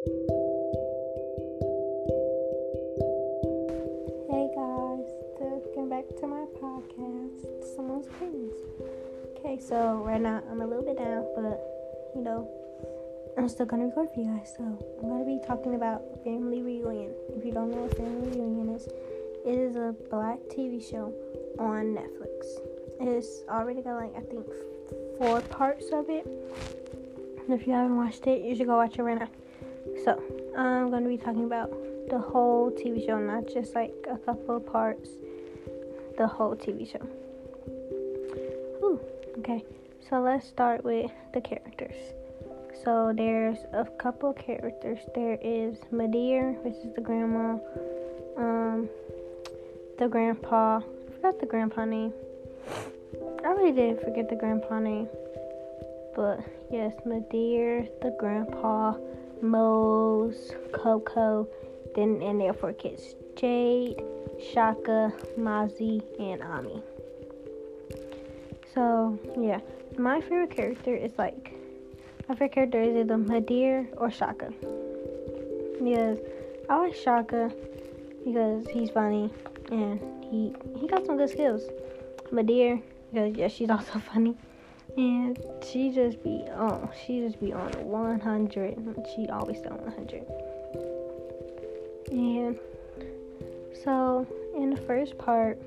Hey guys, welcome back to my podcast, Someone's Opinions. Okay, so right now I'm a little bit down, but you know, I'm still gonna record for you guys. So I'm gonna be talking about Family Reunion. If you don't know what Family Reunion is, it is a black TV show on Netflix. It's already got like I think four parts of it. And if you haven't watched it, you should go watch it right now. So I'm gonna be talking about the whole TV show, not just like a couple of parts. The whole TV show. Ooh, okay. So let's start with the characters. So there's a couple characters. There is M'Dear, which is the grandma. Um, the grandpa. I forgot the grandpa name. I really did forget the grandpa name. But yes, M'Dear, the grandpa, Mose, Cocoa, then and their four kids. Jade, Shaka, Mazzi, and Ami. So yeah. My favorite character is like my favorite character is either M'Dear or Shaka. Because I like Shaka because he's funny and he he got some good skills. M'Dear because yeah she's also funny and she just be on she just be on 100 she always on 100 and so in the first part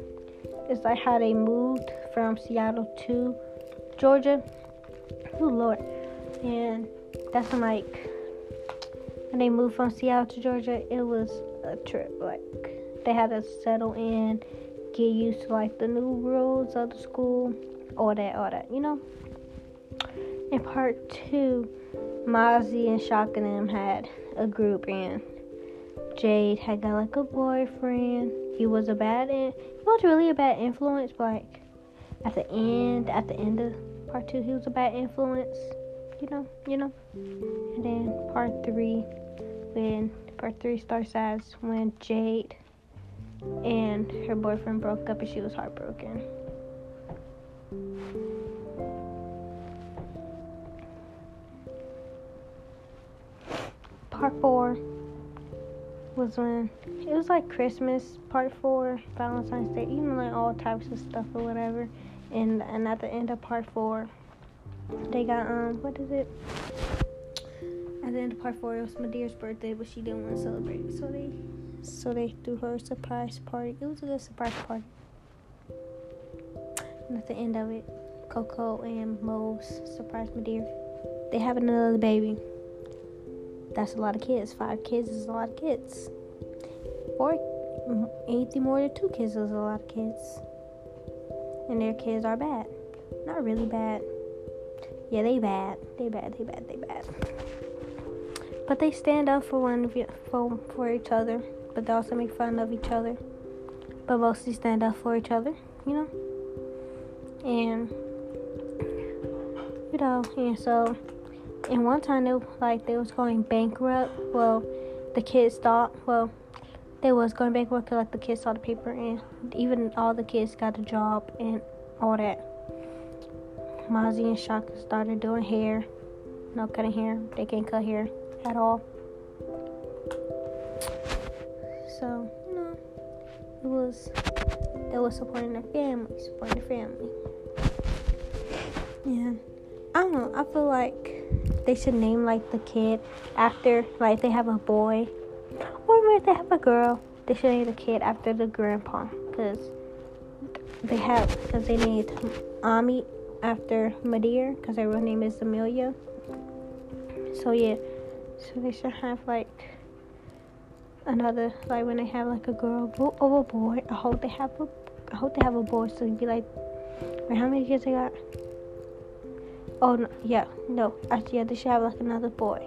is like how they moved from Seattle to Georgia. Oh lord. And that's when like when they moved from Seattle to Georgia it was a trip like they had to settle in get used to like the new rules of the school all that all that you know in part two Mazzi and Shock and them had a group and Jade had got like a boyfriend. He was a bad, in- he was really a bad influence. But like at the end, at the end of part two, he was a bad influence. You know, you know. And then part three, when part three starts as when Jade and her boyfriend broke up and she was heartbroken. Part four was when it was like Christmas part four, Valentine's Day, even like all types of stuff or whatever. And and at the end of part four, they got um what is it? At the end of part four, it was M'Dear's birthday, but she didn't want to celebrate so they so they threw her a surprise party. It was a good surprise party. And at the end of it, Cocoa and Mose surprised M'Dear. They have another baby. That's a lot of kids. Five kids is a lot of kids. Or mm, anything more than two kids is a lot of kids. And their kids are bad. Not really bad. Yeah, they bad. They bad. They bad. They bad. But they stand up for one for for each other. But they also make fun of each other. But mostly stand up for each other. You know. And you know. And so and one time they like they was going bankrupt. Well, the kids thought well they was going bankrupt because like the kids saw the paper and even all the kids got a job and all that. Mazzi and Shaka started doing hair, no cutting hair. They can't cut hair at all. So you know, it was they was supporting their family, supporting their family. Yeah, I don't know. I feel like they should name like the kid after like they have a boy or if they have a girl they should name the kid after the grandpa because they have because they named Ami after M'Dear because her real name is Amelia so yeah so they should have like another like when they have like a girl or a boy I hope they have a I hope they have a boy so it'd be like wait how many kids they got Oh no, yeah, no. Actually, yeah, they should have like another boy.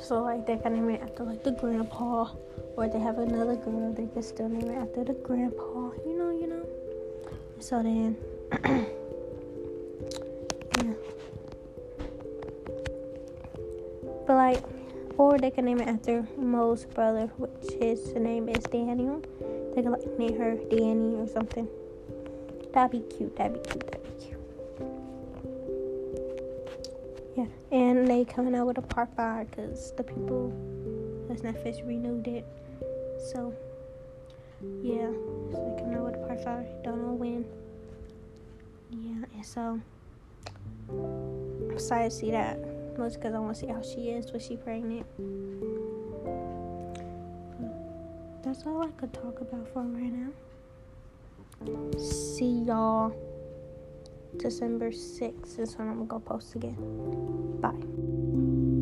So like they can name it after like the grandpa, or they have another girl, they can still name it after the grandpa. You know, you know. So then, yeah. But like, or they can name it after Mo's brother, which his name is Daniel. They could like name her Danny or something. That'd be cute. That'd be cute. That'd be cute. Yeah, and they coming out with a part five because the people that's Netflix renewed it. So yeah, so they coming out with a part five. Don't know when. Yeah, and so I'm excited to see that. Mostly because I want to see how she is when she pregnant. That's all I could talk about for right now. See y'all December 6th is when I'm gonna go post again. Bye.